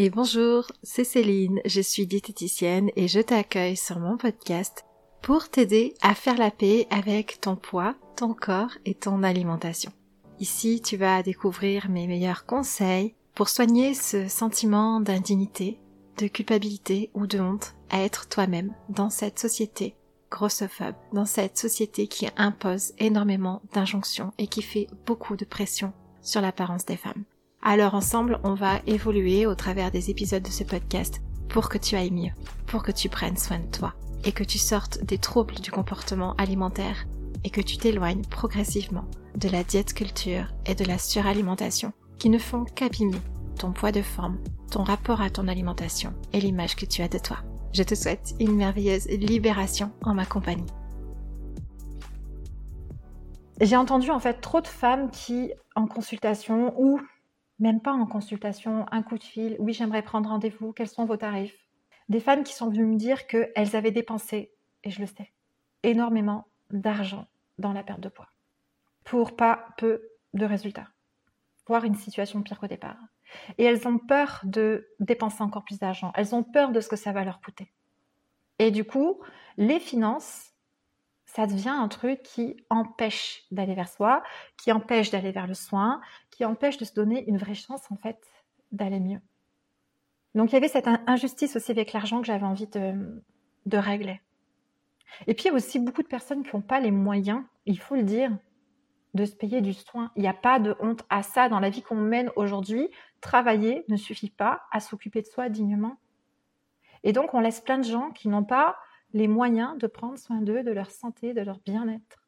Et bonjour, c'est Céline, je suis diététicienne et je t'accueille sur mon podcast pour t'aider à faire la paix avec ton poids, ton corps et ton alimentation. Ici, tu vas découvrir mes meilleurs conseils pour soigner ce sentiment d'indignité, de culpabilité ou de honte à être toi-même dans cette société grossophobe, dans cette société qui impose énormément d'injonctions et qui fait beaucoup de pression sur l'apparence des femmes. Alors ensemble, on va évoluer au travers des épisodes de ce podcast pour que tu ailles mieux, pour que tu prennes soin de toi et que tu sortes des troubles du comportement alimentaire et que tu t'éloignes progressivement de la diète culture et de la suralimentation qui ne font qu'abîmer ton poids de forme, ton rapport à ton alimentation et l'image que tu as de toi. Je te souhaite une merveilleuse libération en ma compagnie. J'ai entendu en fait trop de femmes qui, en consultation ou même pas en consultation, un coup de fil, oui j'aimerais prendre rendez-vous, quels sont vos tarifs? Des femmes qui sont venues me dire qu'elles avaient dépensé, et je le sais, énormément d'argent dans la perte de poids, pour pas peu de résultats, voire une situation pire qu'au départ. Et elles ont peur de dépenser encore plus d'argent, elles ont peur de ce que ça va leur coûter. Et du coup, les finances ça devient un truc qui empêche d'aller vers soi, qui empêche d'aller vers le soin, qui empêche de se donner une vraie chance en fait d'aller mieux. Donc il y avait cette injustice aussi avec l'argent que j'avais envie de, de régler. Et puis il y a aussi beaucoup de personnes qui n'ont pas les moyens, il faut le dire, de se payer du soin. Il n'y a pas de honte à ça dans la vie qu'on mène aujourd'hui. Travailler ne suffit pas à s'occuper de soi dignement. Et donc on laisse plein de gens qui n'ont pas les moyens de prendre soin d'eux, de leur santé, de leur bien-être.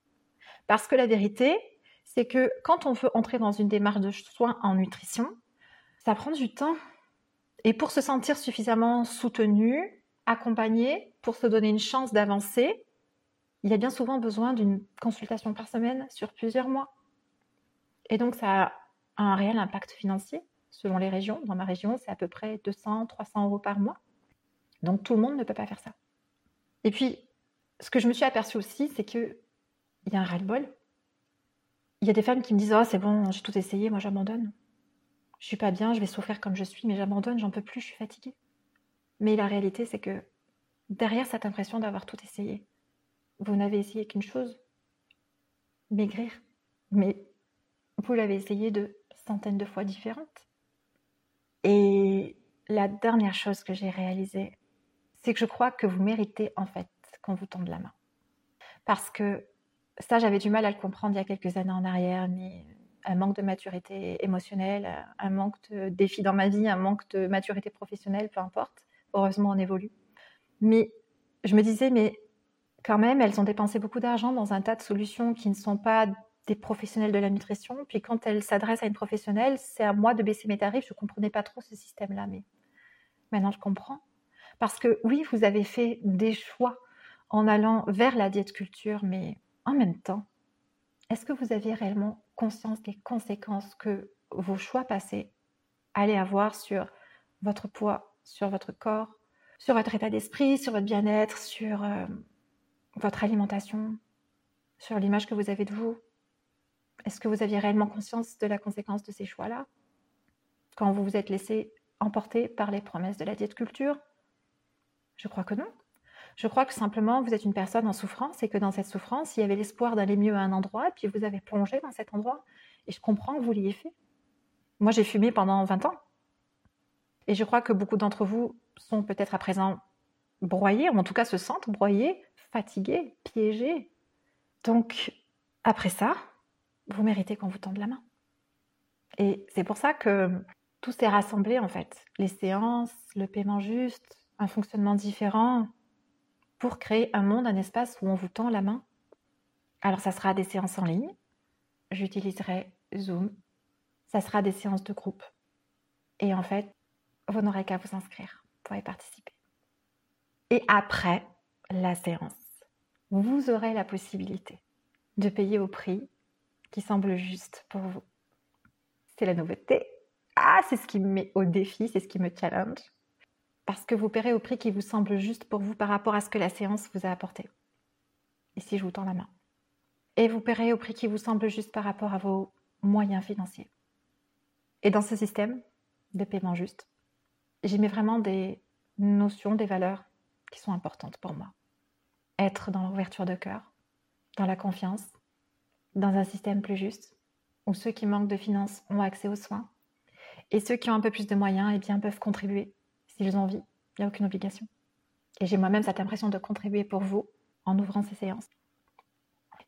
Parce que la vérité, c'est que quand on veut entrer dans une démarche de soins en nutrition, ça prend du temps. Et pour se sentir suffisamment soutenu, accompagné, pour se donner une chance d'avancer, il y a bien souvent besoin d'une consultation par semaine sur plusieurs mois. Et donc ça a un réel impact financier selon les régions. Dans ma région, c'est à peu près 200, 300 euros par mois. Donc tout le monde ne peut pas faire ça. Et puis, ce que je me suis aperçue aussi, c'est qu'il y a un ras-le-bol. Il y a des femmes qui me disent Oh, c'est bon, j'ai tout essayé, moi j'abandonne. Je suis pas bien, je vais souffrir comme je suis, mais j'abandonne, j'en peux plus, je suis fatiguée. Mais la réalité, c'est que derrière cette impression d'avoir tout essayé, vous n'avez essayé qu'une chose maigrir. Mais vous l'avez essayé de centaines de fois différentes. Et la dernière chose que j'ai réalisée, c'est que je crois que vous méritez en fait qu'on vous tende la main. Parce que ça, j'avais du mal à le comprendre il y a quelques années en arrière, mais un manque de maturité émotionnelle, un manque de défis dans ma vie, un manque de maturité professionnelle, peu importe. Heureusement, on évolue. Mais je me disais, mais quand même, elles ont dépensé beaucoup d'argent dans un tas de solutions qui ne sont pas des professionnels de la nutrition. Puis quand elles s'adressent à une professionnelle, c'est à moi de baisser mes tarifs. Je ne comprenais pas trop ce système-là, mais maintenant je comprends. Parce que oui, vous avez fait des choix en allant vers la diète culture, mais en même temps, est-ce que vous aviez réellement conscience des conséquences que vos choix passés allaient avoir sur votre poids, sur votre corps, sur votre état d'esprit, sur votre bien-être, sur euh, votre alimentation, sur l'image que vous avez de vous? Est-ce que vous aviez réellement conscience de la conséquence de ces choix-là quand vous vous êtes laissé emporter par les promesses de la diète culture? Je crois que non. Je crois que simplement vous êtes une personne en souffrance et que dans cette souffrance, il y avait l'espoir d'aller mieux à un endroit, et puis vous avez plongé dans cet endroit. Et je comprends que vous l'ayez fait. Moi, j'ai fumé pendant 20 ans. Et je crois que beaucoup d'entre vous sont peut-être à présent broyés, ou en tout cas se sentent broyés, fatigués, piégés. Donc, après ça, vous méritez qu'on vous tende la main. Et c'est pour ça que tout s'est rassemblé, en fait. Les séances, le paiement juste, un fonctionnement différent pour créer un monde, un espace où on vous tend la main. Alors ça sera des séances en ligne, j'utiliserai Zoom, ça sera des séances de groupe. Et en fait, vous n'aurez qu'à vous inscrire pour y participer. Et après la séance, vous aurez la possibilité de payer au prix qui semble juste pour vous. C'est la nouveauté. Ah, c'est ce qui me met au défi, c'est ce qui me challenge parce que vous paierez au prix qui vous semble juste pour vous par rapport à ce que la séance vous a apporté. Ici, je vous tends la main. Et vous paierez au prix qui vous semble juste par rapport à vos moyens financiers. Et dans ce système de paiement juste, j'y mets vraiment des notions, des valeurs qui sont importantes pour moi. Être dans l'ouverture de cœur, dans la confiance, dans un système plus juste, où ceux qui manquent de finances ont accès aux soins, et ceux qui ont un peu plus de moyens eh bien, peuvent contribuer s'ils ont envie. Il n'y a aucune obligation. Et j'ai moi-même cette impression de contribuer pour vous en ouvrant ces séances.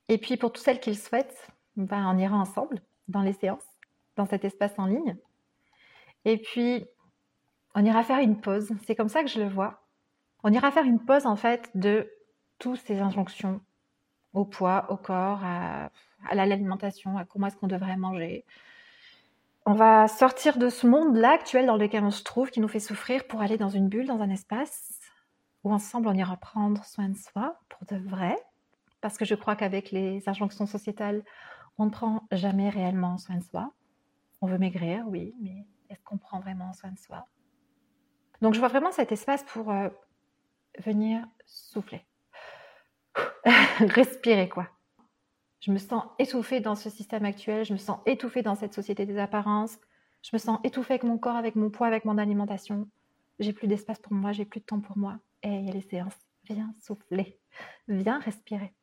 Et puis pour toutes celles qui le souhaitent, on ira ensemble dans les séances, dans cet espace en ligne. Et puis, on ira faire une pause. C'est comme ça que je le vois. On ira faire une pause en fait de toutes ces injonctions au poids, au corps, à, l'alimentation, à comment est-ce qu'on devrait manger. On va sortir de ce monde-là actuel dans lequel on se trouve, qui nous fait souffrir, pour aller dans une bulle, dans un espace où ensemble on ira prendre soin de soi pour de vrai. Parce que je crois qu'avec les injonctions sociétales, on ne prend jamais réellement soin de soi. On veut maigrir, oui, mais est-ce qu'on prend vraiment soin de soi? Donc je vois vraiment cet espace pour euh, venir souffler. Respirer quoi. Je me sens étouffée dans ce système actuel, je me sens étouffée dans cette société des apparences, je me sens étouffée avec mon corps, avec mon poids, avec mon alimentation. J'ai plus d'espace pour moi, j'ai plus de temps pour moi. Et il y a les séances. Viens souffler, viens respirer.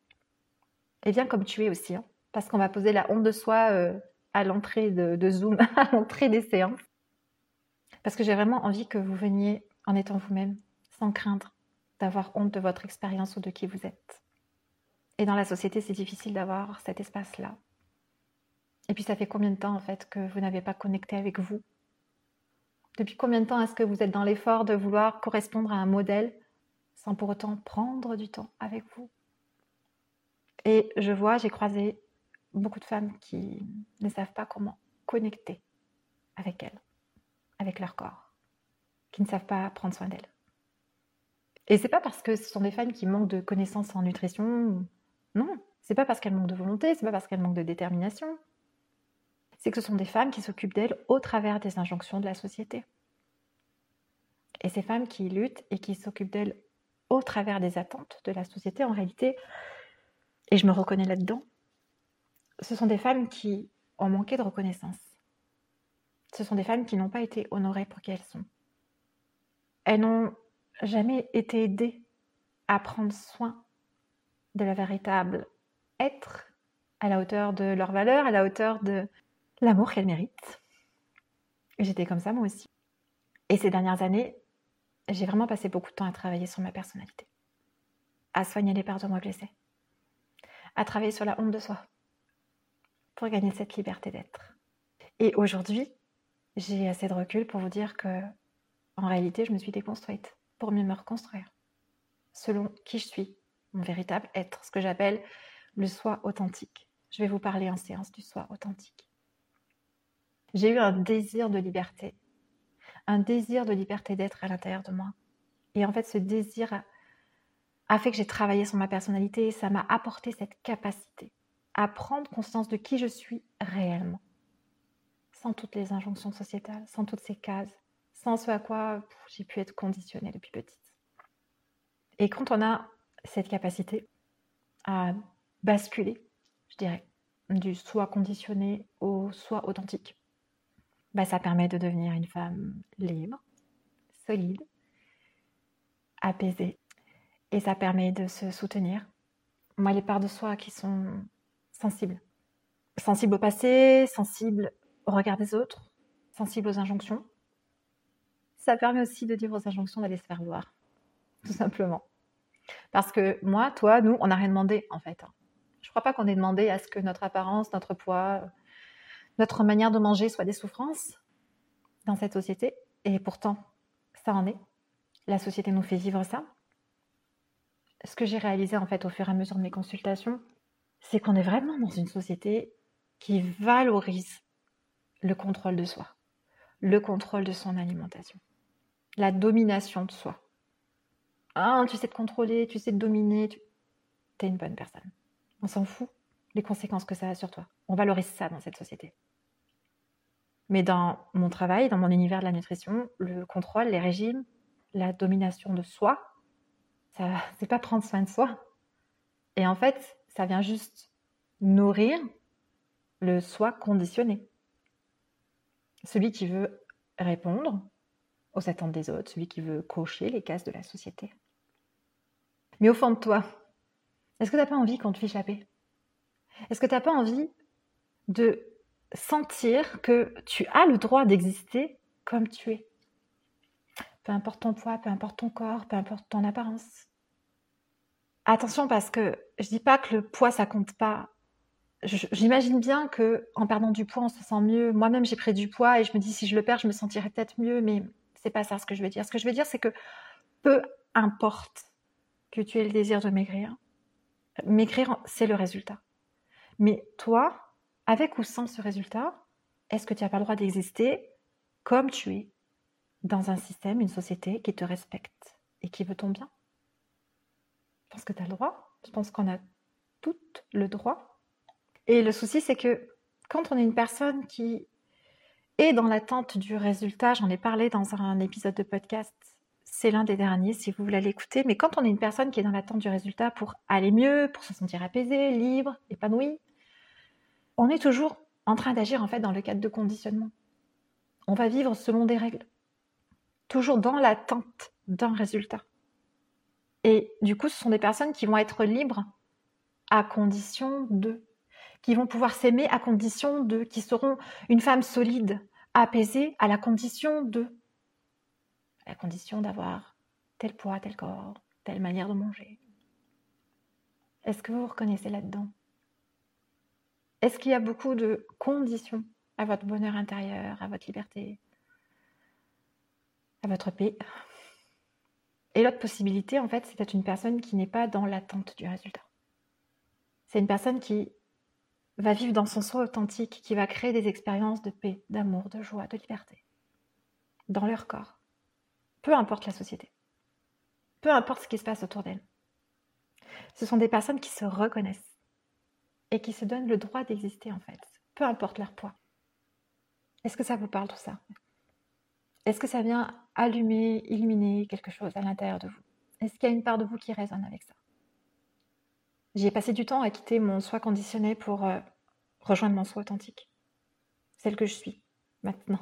Et viens comme tu es aussi, hein, parce qu'on va poser la honte de soi euh, à l'entrée de, Zoom, à l'entrée des séances. Parce que j'ai vraiment envie que vous veniez en étant vous-même, sans craindre d'avoir honte de votre expérience ou de qui vous êtes. Et dans la société, c'est difficile d'avoir cet espace-là. Et puis ça fait combien de temps en fait que vous n'avez pas connecté avec vous? Depuis combien de temps est-ce que vous êtes dans l'effort de vouloir correspondre à un modèle sans pour autant prendre du temps avec vous? Et je vois, j'ai croisé beaucoup de femmes qui ne savent pas comment connecter avec elles, avec leur corps, qui ne savent pas prendre soin d'elles. Et c'est pas parce que ce sont des femmes qui manquent de connaissances en nutrition, non, c'est pas parce qu'elles manquent de volonté, c'est pas parce qu'elles manquent de détermination. C'est que ce sont des femmes qui s'occupent d'elles au travers des injonctions de la société. Et ces femmes qui luttent et qui s'occupent d'elles au travers des attentes de la société, en réalité, et je me reconnais là-dedans, ce sont des femmes qui ont manqué de reconnaissance. Ce sont des femmes qui n'ont pas été honorées pour qui elles sont. Elles n'ont jamais été aidées à prendre soin de leur véritable être à la hauteur de leur valeur, à la hauteur de l'amour qu'elles méritent. J'étais comme ça moi aussi. Et ces dernières années, j'ai vraiment passé beaucoup de temps à travailler sur ma personnalité, à soigner les parts de moi blessées, à travailler sur la honte de soi, pour gagner cette liberté d'être. Et aujourd'hui, j'ai assez de recul pour vous dire que, en réalité, je me suis déconstruite pour mieux me reconstruire, selon qui je suis, mon véritable être, ce que j'appelle le soi authentique. Je vais vous parler en séance du soi authentique. J'ai eu un désir de liberté, un désir de liberté d'être à l'intérieur de moi. Et en fait, ce désir a, fait que j'ai travaillé sur ma personnalité et ça m'a apporté cette capacité à prendre conscience de qui je suis réellement, sans toutes les injonctions sociétales, sans toutes ces cases, sans ce à quoi j'ai pu être conditionnée depuis petite. Et quand on a cette capacité à basculer, je dirais, du soi conditionné au soi authentique, bah, ça permet de devenir une femme libre, solide, apaisée. Et ça permet de se soutenir. Moi, les parts de soi qui sont sensible. Sensible au passé, sensible au regard des autres, sensible aux injonctions. Ça permet aussi de dire aux injonctions d'aller se faire voir, tout simplement. Parce que moi, toi, nous, on n'a rien demandé en fait. Je ne crois pas qu'on ait demandé à ce que notre apparence, notre poids, notre manière de manger soit des souffrances dans cette société. Et pourtant, ça en est. La société nous fait vivre ça. Ce que j'ai réalisé en fait au fur et à mesure de mes consultations, c'est qu'on est vraiment dans une société qui valorise le contrôle de soi, le contrôle de son alimentation, la domination de soi. Ah, tu sais te contrôler, tu sais te dominer, tu es une bonne personne. On s'en fout les conséquences que ça a sur toi. On valorise ça dans cette société. Mais dans mon travail, dans mon univers de la nutrition, le contrôle, les régimes, la domination de soi, ça, c'est pas prendre soin de soi. Et en fait, ça vient juste nourrir le soi conditionné. Celui qui veut répondre aux attentes des autres, celui qui veut cocher les cases de la société. Mais au fond de toi, est-ce que tu n'as pas envie qu'on te fiche la Est-ce que tu n'as pas envie de sentir que tu as le droit d'exister comme tu es? Peu importe ton poids, peu importe ton corps, peu importe ton apparence. Attention parce que je dis pas que le poids ça compte pas. J'imagine bien que en perdant du poids on se sent mieux. Moi-même j'ai pris du poids et je me dis si je le perds je me sentirais peut-être mieux, mais c'est pas ça ce que je veux dire. Ce que je veux dire c'est que peu importe que tu aies le désir de maigrir, maigrir c'est le résultat. Mais toi, avec ou sans ce résultat, est-ce que tu n'as pas le droit d'exister comme tu es dans un système, une société qui te respecte et qui veut ton bien? Je pense que tu as le droit. Je pense qu'on a tout le droit. Et le souci, c'est que quand on est une personne qui est dans l'attente du résultat, j'en ai parlé dans un épisode de podcast, c'est l'un des derniers si vous voulez l'écouter, mais quand on est une personne qui est dans l'attente du résultat pour aller mieux, pour se sentir apaisé, libre, épanoui, on est toujours en train d'agir en fait dans le cadre de conditionnement. On va vivre selon des règles, toujours dans l'attente d'un résultat. Et du coup, ce sont des personnes qui vont être libres à condition de, qui vont pouvoir s'aimer à condition de, qui seront une femme solide, apaisée à la condition de, à la condition d'avoir tel poids, tel corps, telle manière de manger. Est-ce que vous vous reconnaissez là-dedans? Est-ce qu'il y a beaucoup de conditions à votre bonheur intérieur, à votre liberté, à votre paix? Et l'autre possibilité, en fait, c'est d'être une personne qui n'est pas dans l'attente du résultat. C'est une personne qui va vivre dans son soi authentique, qui va créer des expériences de paix, d'amour, de joie, de liberté, dans leur corps. Peu importe la société. Peu importe ce qui se passe autour d'elles. Ce sont des personnes qui se reconnaissent et qui se donnent le droit d'exister en fait, peu importe leur poids. Est-ce que ça vous parle tout ça? Est-ce que ça vient allumer, illuminer quelque chose à l'intérieur de vous? Est-ce qu'il y a une part de vous qui résonne avec ça? J'ai passé du temps à quitter mon soi conditionné pour euh, rejoindre mon soi authentique, celle que je suis maintenant.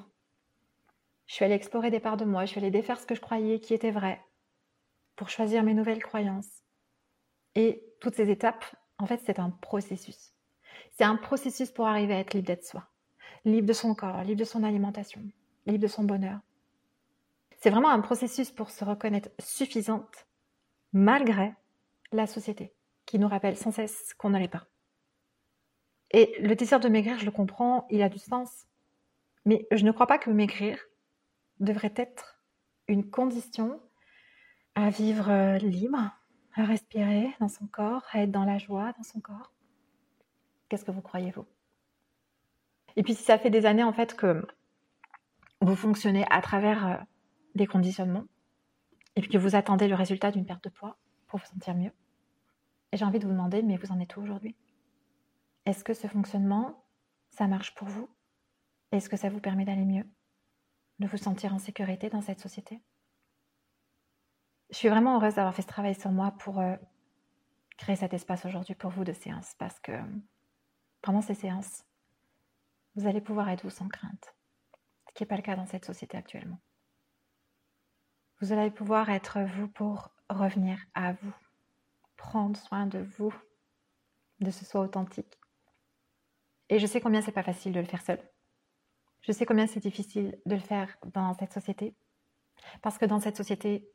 Je suis allée explorer des parts de moi, je suis allée défaire ce que je croyais qui était vrai pour choisir mes nouvelles croyances. Et toutes ces étapes, en fait, c'est un processus. C'est un processus pour arriver à être libre d'être soi, libre de son corps, libre de son alimentation, libre de son bonheur. C'est vraiment un processus pour se reconnaître suffisante malgré la société qui nous rappelle sans cesse qu'on n'allait pas. Et le désir de maigrir, je le comprends, il a du sens. Mais je ne crois pas que maigrir devrait être une condition à vivre euh, libre, à respirer dans son corps, à être dans la joie dans son corps. Qu'est-ce que vous croyez, vous? Et puis si ça fait des années en fait que vous fonctionnez à travers euh, des conditionnements, et puis que vous attendez le résultat d'une perte de poids pour vous sentir mieux, et j'ai envie de vous demander, mais vous en êtes où aujourd'hui? Est-ce que ce fonctionnement, ça marche pour vous? Est-ce que ça vous permet d'aller mieux? De vous sentir en sécurité dans cette société? Je suis vraiment heureuse d'avoir fait ce travail sur moi pour euh, créer cet espace aujourd'hui pour vous de séance parce que pendant ces séances, vous allez pouvoir être vous sans crainte, ce qui n'est pas le cas dans cette société actuellement. Vous allez pouvoir être vous pour revenir à vous, prendre soin de vous, de ce soi authentique. Et je sais combien c'est pas facile de le faire seul. Je sais combien c'est difficile de le faire dans cette société. Parce que dans cette société,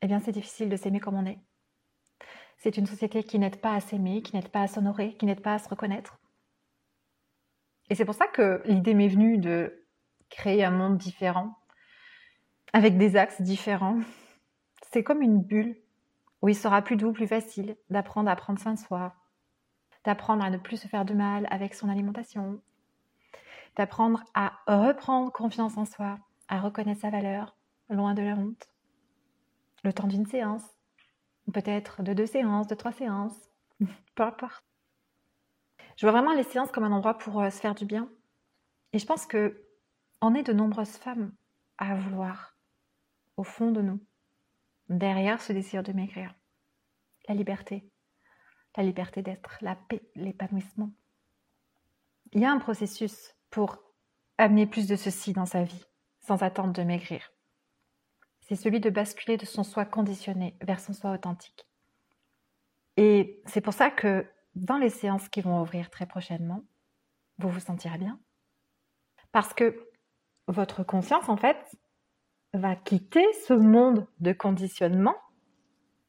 eh bien c'est difficile de s'aimer comme on est. C'est une société qui n'aide pas à s'aimer, qui n'aide pas à s'honorer, qui n'aide pas à se reconnaître. Et c'est pour ça que l'idée m'est venue de créer un monde différent, avec des axes différents. C'est comme une bulle où il sera plus doux, plus facile d'apprendre à prendre soin de soi, d'apprendre à ne plus se faire de mal avec son alimentation, d'apprendre à reprendre confiance en soi, à reconnaître sa valeur, loin de la honte le temps d'une séance, peut-être de deux séances, de trois séances, peu importe. Je vois vraiment les séances comme un endroit pour euh, se faire du bien. Et je pense que on est de nombreuses femmes à vouloir, au fond de nous, derrière ce désir de maigrir, la liberté, la liberté d'être, la paix, l'épanouissement. Il y a un processus pour amener plus de ceci dans sa vie, sans attendre de maigrir. c'est celui de basculer de son soi conditionné vers son soi authentique. Et c'est pour ça que dans les séances qui vont ouvrir très prochainement, vous vous sentirez bien. Parce que votre conscience, en fait, va quitter ce monde de conditionnement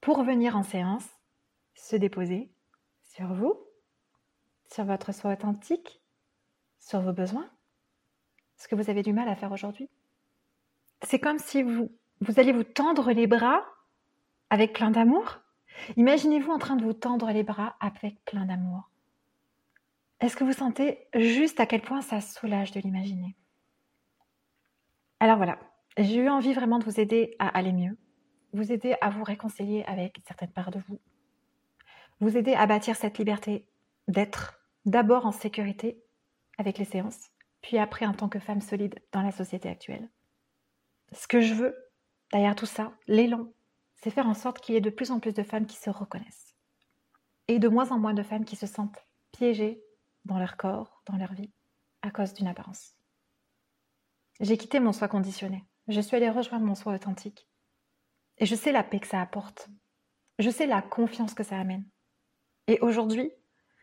pour venir en séance se déposer sur vous, sur votre soi authentique, sur vos besoins, ce que vous avez du mal à faire aujourd'hui. C'est comme si vous, vous alliez vous tendre les bras avec plein d'amour. Imaginez-vous en train de vous tendre les bras avec plein d'amour. Est-ce que vous sentez juste à quel point ça soulage de l'imaginer? Alors voilà, j'ai eu envie vraiment de vous aider à aller mieux, vous aider à vous réconcilier avec certaines parts de vous, vous aider à bâtir cette liberté d'être d'abord en sécurité avec les séances, puis après en tant que femme solide dans la société actuelle. Ce que je veux, derrière tout ça, l'élan, c'est faire en sorte qu'il y ait de plus en plus de femmes qui se reconnaissent et de moins en moins de femmes qui se sentent piégées dans leur corps, dans leur vie, à cause d'une apparence. J'ai quitté mon soi conditionné. Je suis allée rejoindre mon soi authentique. Et je sais la paix que ça apporte. Je sais la confiance que ça amène. Et aujourd'hui,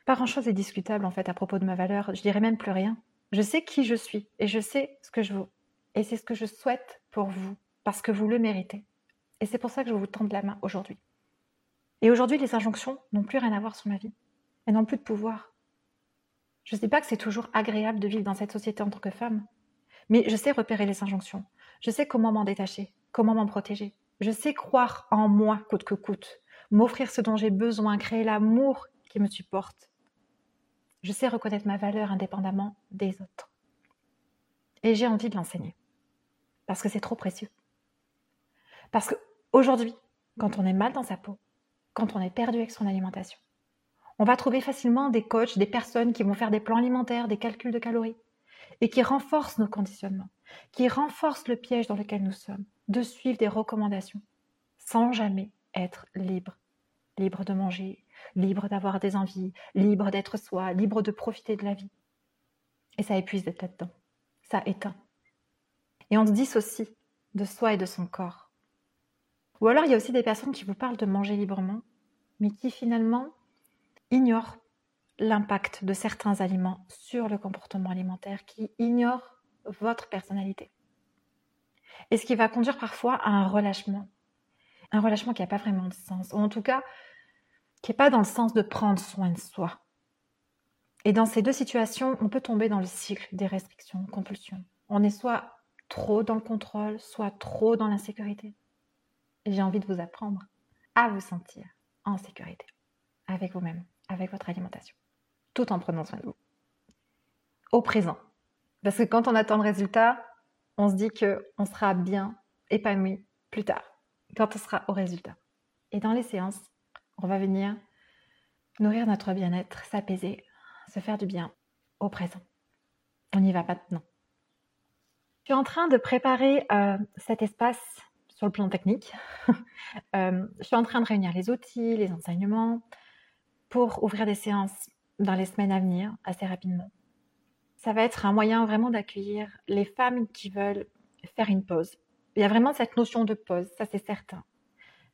pas grand-chose est discutable en fait à propos de ma valeur. Je dirais même plus rien. Je sais qui je suis et je sais ce que je vaux. Et c'est ce que je souhaite pour vous, parce que vous le méritez. Et c'est pour ça que je vous tendre la main aujourd'hui. Et aujourd'hui, les injonctions n'ont plus rien à voir sur ma vie. Elles n'ont plus de pouvoir. Je ne dis pas que c'est toujours agréable de vivre dans cette société en tant que femme, mais je sais repérer les injonctions. Je sais comment m'en détacher, comment m'en protéger. Je sais croire en moi coûte que coûte, m'offrir ce dont j'ai besoin, créer l'amour qui me supporte. Je sais reconnaître ma valeur indépendamment des autres. Et j'ai envie de l'enseigner. Parce que c'est trop précieux. Parce qu'aujourd'hui, quand on est mal dans sa peau, quand on est perdu avec son alimentation, on va trouver facilement des coachs, des personnes qui vont faire des plans alimentaires, des calculs de calories, et qui renforcent nos conditionnements, qui renforcent le piège dans lequel nous sommes, de suivre des recommandations, sans jamais être libre. Libre de manger, libre d'avoir des envies, libre d'être soi, libre de profiter de la vie. Et ça épuise d'être là-dedans. Ça éteint. Et on se dissocie de soi et de son corps. Ou alors il y a aussi des personnes qui vous parlent de manger librement, mais qui finalement ignorent l'impact de certains aliments sur le comportement alimentaire, qui ignorent votre personnalité. Et ce qui va conduire parfois à un relâchement. Un relâchement qui n'a pas vraiment de sens, ou en tout cas qui n'est pas dans le sens de prendre soin de soi. Et dans ces deux situations, on peut tomber dans le cycle des restrictions, compulsions. On est soit trop dans le contrôle, soit trop dans l'insécurité. J'ai envie de vous apprendre à vous sentir en sécurité avec vous-même, avec votre alimentation, tout en prenant soin de vous. Au présent. Parce que quand on attend le résultat, on se dit qu'on sera bien épanoui plus tard, quand on sera au résultat. Et dans les séances, on va venir nourrir notre bien-être, s'apaiser, se faire du bien au présent. On y va maintenant. Je suis en train de préparer euh, cet espace sur le plan technique. Euh, je suis en train de réunir les outils, les enseignements pour ouvrir des séances dans les semaines à venir, assez rapidement. Ça va être un moyen vraiment d'accueillir les femmes qui veulent faire une pause. Il y a vraiment cette notion de pause, ça c'est certain.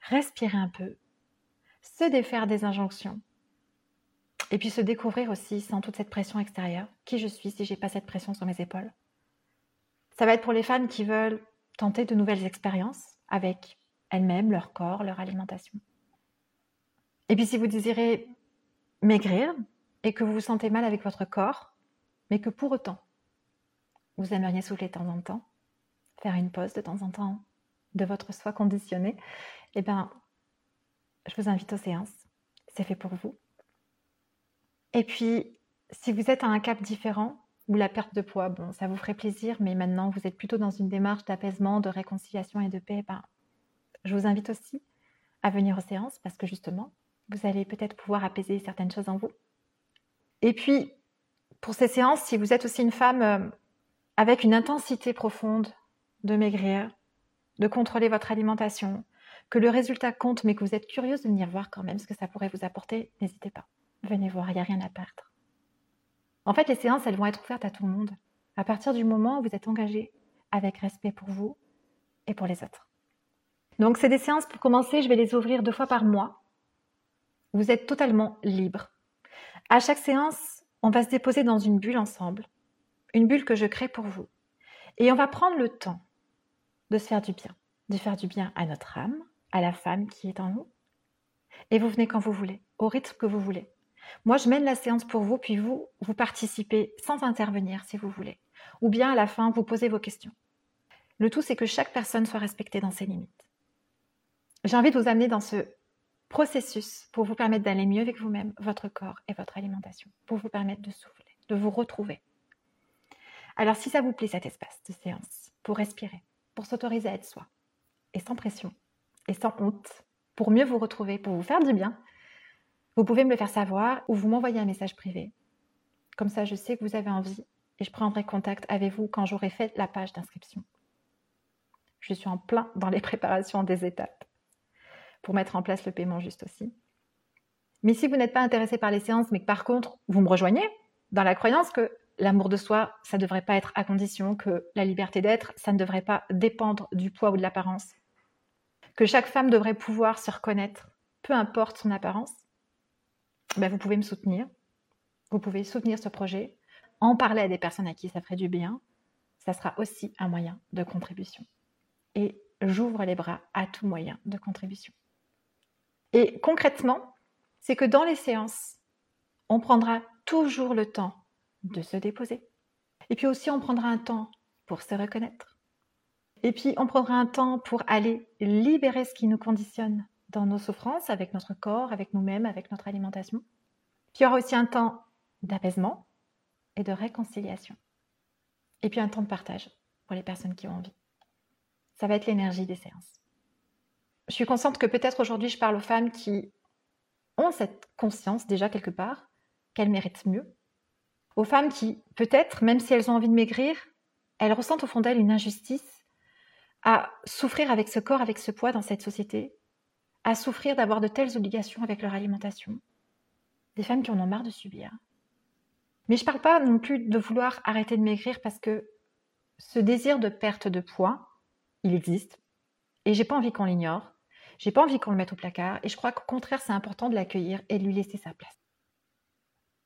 Respirer un peu, se défaire des injonctions. Et puis se découvrir aussi sans toute cette pression extérieure, qui je suis si j'ai pas cette pression sur mes épaules. Ça va être pour les femmes qui veulent tenter de nouvelles expériences avec elles-mêmes, leur corps, leur alimentation. Et puis si vous désirez maigrir et que vous vous sentez mal avec votre corps, mais que pour autant, vous aimeriez souffler de temps en temps, faire une pause de temps en temps de votre soi conditionné, eh bien, je vous invite aux séances. C'est fait pour vous. Et puis, si vous êtes à un cap différent, ou la perte de poids, bon, ça vous ferait plaisir, mais maintenant vous êtes plutôt dans une démarche d'apaisement, de réconciliation et de paix, ben, je vous invite aussi à venir aux séances parce que justement, vous allez peut-être pouvoir apaiser certaines choses en vous. Et puis, pour ces séances, si vous êtes aussi une femme euh, avec une intensité profonde de maigrir, de contrôler votre alimentation, que le résultat compte, mais que vous êtes curieuse de venir voir quand même ce que ça pourrait vous apporter, n'hésitez pas. Venez voir, il n'y a rien à perdre. En fait, les séances, elles vont être ouvertes à tout le monde. À partir du moment où vous êtes engagé avec respect pour vous et pour les autres. Donc, c'est des séances pour commencer, je vais les ouvrir deux fois par mois. Vous êtes totalement libre. À chaque séance, on va se déposer dans une bulle ensemble, une bulle que je crée pour vous. Et on va prendre le temps de se faire du bien, de faire du bien à notre âme, à la femme qui est en nous. Et vous venez quand vous voulez, au rythme que vous voulez. Moi, je mène la séance pour vous, puis vous, vous participez sans intervenir si vous voulez. Ou bien à la fin, vous posez vos questions. Le tout, c'est que chaque personne soit respectée dans ses limites. J'ai envie de vous amener dans ce processus pour vous permettre d'aller mieux avec vous-même, votre corps et votre alimentation, pour vous permettre de souffler, de vous retrouver. Alors, si ça vous plaît, cet espace de séance, pour respirer, pour s'autoriser à être soi, et sans pression, et sans honte, pour mieux vous retrouver, pour vous faire du bien, vous pouvez me le faire savoir ou vous m'envoyer un message privé. Comme ça, je sais que vous avez envie et je prendrai contact avec vous quand j'aurai fait la page d'inscription. Je suis en plein dans les préparations des étapes pour mettre en place le paiement juste aussi. Mais si vous n'êtes pas intéressé par les séances, mais que par contre, vous me rejoignez dans la croyance que l'amour de soi, ça ne devrait pas être à condition que la liberté d'être, ça ne devrait pas dépendre du poids ou de l'apparence, que chaque femme devrait pouvoir se reconnaître, peu importe son apparence, ben, vous pouvez me soutenir. Vous pouvez soutenir ce projet, en parler à des personnes à qui ça ferait du bien. Ça sera aussi un moyen de contribution. Et j'ouvre les bras à tout moyen de contribution. Et concrètement, c'est que dans les séances, on prendra toujours le temps de se déposer. Et puis aussi, on prendra un temps pour se reconnaître. Et puis, on prendra un temps pour aller libérer ce qui nous conditionne dans nos souffrances, avec notre corps, avec nous-mêmes, avec notre alimentation. Puis il y aura aussi un temps d'apaisement et de réconciliation. Et puis un temps de partage pour les personnes qui ont envie. Ça va être l'énergie des séances. Je suis consciente que peut-être aujourd'hui je parle aux femmes qui ont cette conscience déjà quelque part qu'elles méritent mieux. Aux femmes qui, peut-être, même si elles ont envie de maigrir, elles ressentent au fond d'elles une injustice à souffrir avec ce corps, avec ce poids dans cette société, à souffrir d'avoir de telles obligations avec leur alimentation. Des femmes qui en ont marre de subir. Mais je ne parle pas non plus de vouloir arrêter de maigrir parce que ce désir de perte de poids, il existe. Et j'ai pas envie qu'on l'ignore. J'ai pas envie qu'on le mette au placard. Et je crois qu'au contraire, c'est important de l'accueillir et de lui laisser sa place.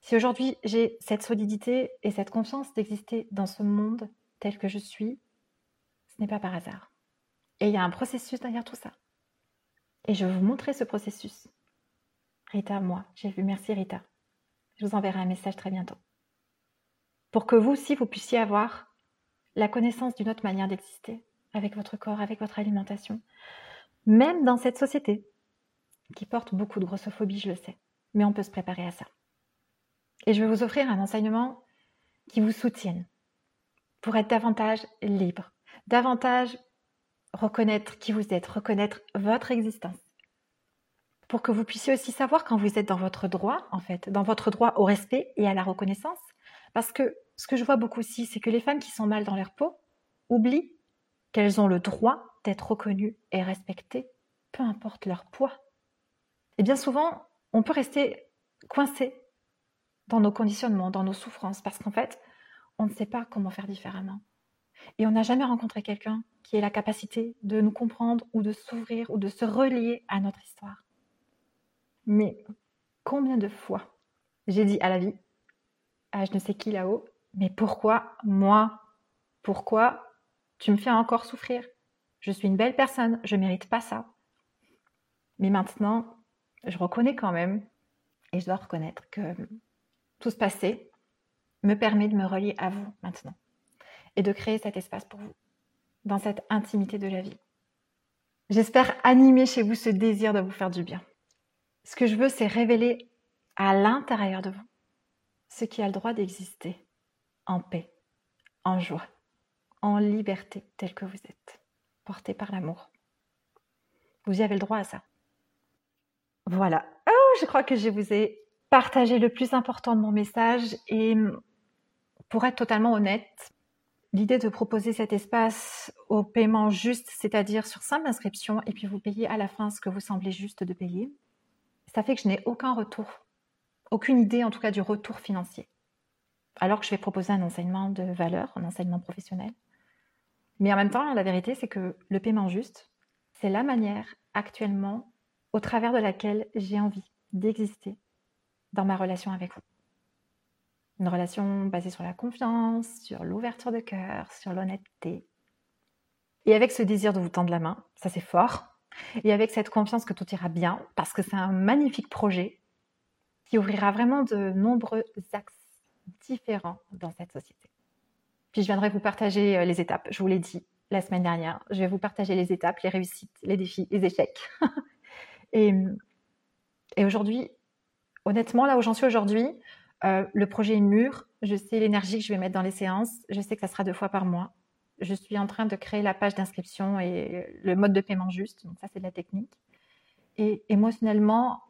Si aujourd'hui j'ai cette solidité et cette confiance d'exister dans ce monde tel que je suis, ce n'est pas par hasard. Et il y a un processus derrière tout ça. Et je vais vous montrer ce processus. Rita, moi, j'ai vu. Merci Rita. Je vous enverrai un message très bientôt. Pour que vous aussi, vous puissiez avoir la connaissance d'une autre manière d'exister avec votre corps, avec votre alimentation, même dans cette société qui porte beaucoup de grossophobie, je le sais. Mais on peut se préparer à ça. Et je vais vous offrir un enseignement qui vous soutienne pour être davantage libre, davantage reconnaître qui vous êtes, reconnaître votre existence. Pour que vous puissiez aussi savoir quand vous êtes dans votre droit, en fait, dans votre droit au respect et à la reconnaissance. Parce que ce que je vois beaucoup aussi, c'est que les femmes qui sont mal dans leur peau oublient qu'elles ont le droit d'être reconnues et respectées, peu importe leur poids. Et bien souvent, on peut rester coincé dans nos conditionnements, dans nos souffrances, parce qu'en fait, on ne sait pas comment faire différemment. Et on n'a jamais rencontré quelqu'un qui ait la capacité de nous comprendre ou de s'ouvrir ou de se relier à notre histoire. Mais combien de fois j'ai dit à la vie, à je ne sais qui là-haut, mais pourquoi moi? Pourquoi tu me fais encore souffrir Je suis une belle personne, je ne mérite pas ça. Mais maintenant, je reconnais quand même, et je dois reconnaître que tout ce passé me permet de me relier à vous maintenant et de créer cet espace pour vous, dans cette intimité de la vie. J'espère animer chez vous ce désir de vous faire du bien. Ce que je veux, c'est révéler à l'intérieur de vous ce qui a le droit d'exister en paix, en joie, en liberté tel que vous êtes, porté par l'amour. Vous y avez le droit à ça. Voilà. Oh, je crois que je vous ai partagé le plus important de mon message et pour être totalement honnête, L'idée de proposer cet espace au paiement juste, c'est-à-dire sur simple inscription, et puis vous payez à la fin ce que vous semblez juste de payer, ça fait que je n'ai aucun retour, aucune idée en tout cas du retour financier. Alors que je vais proposer un enseignement de valeur, un enseignement professionnel. Mais en même temps, la vérité, c'est que le paiement juste, c'est la manière actuellement au travers de laquelle j'ai envie d'exister dans ma relation avec vous. Une relation basée sur la confiance, sur l'ouverture de cœur, sur l'honnêteté. Et avec ce désir de vous tendre la main, ça c'est fort. Et avec cette confiance que tout ira bien, parce que c'est un magnifique projet qui ouvrira vraiment de nombreux axes différents dans cette société. Puis je viendrai vous partager euh, les étapes. Je vous l'ai dit la semaine dernière. Je vais vous partager les étapes, les réussites, les défis, les échecs. et, et aujourd'hui, honnêtement, là où j'en suis aujourd'hui, euh, le projet est mûr. Je sais l'énergie que je vais mettre dans les séances. Je sais que ça sera deux fois par mois. Je suis en train de créer la page d'inscription et le mode de paiement juste. Donc ça, c'est de la technique. Et émotionnellement,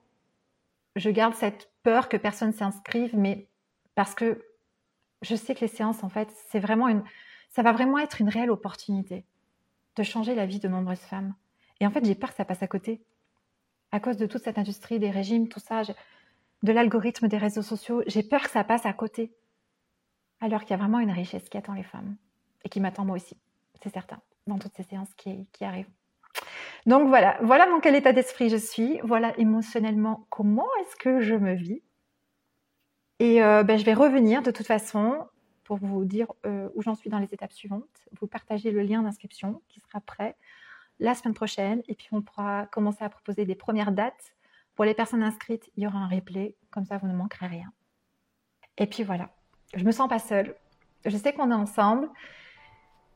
je garde cette peur que personne s'inscrive, mais parce que je sais que les séances, en fait, c'est vraiment une, ça va vraiment être une réelle opportunité de changer la vie de nombreuses femmes. Et en fait, j'ai peur que ça passe à côté. À cause de toute cette industrie, des régimes, tout ça, de l'algorithme des réseaux sociaux, j'ai peur que ça passe à côté. Alors qu'il y a vraiment une richesse qui attend les femmes et qui m'attend moi aussi, c'est certain, dans toutes ces séances qui, qui arrivent. Donc voilà, voilà dans quel état d'esprit je suis, voilà émotionnellement comment est-ce que je me vis. Et euh, ben, je vais revenir de toute façon pour vous dire euh, où j'en suis dans les étapes suivantes, vous partager le lien d'inscription qui sera prêt la semaine prochaine et puis on pourra commencer à proposer des premières dates. Pour les personnes inscrites, il y aura un replay, comme ça vous ne manquerez rien. Et puis voilà, je me sens pas seule. Je sais qu'on est ensemble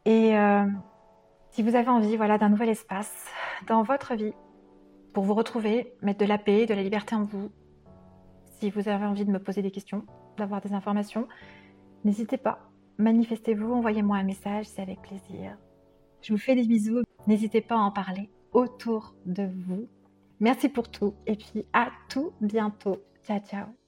et euh, si vous avez envie voilà, d'un nouvel espace dans votre vie pour vous retrouver, mettre de la paix, de la liberté en vous, si vous avez envie de me poser des questions, d'avoir des informations, n'hésitez pas. Manifestez-vous, envoyez-moi un message, c'est avec plaisir. Je vous fais des bisous. N'hésitez pas à en parler autour de vous. Merci pour tout et puis à tout bientôt. Ciao ciao.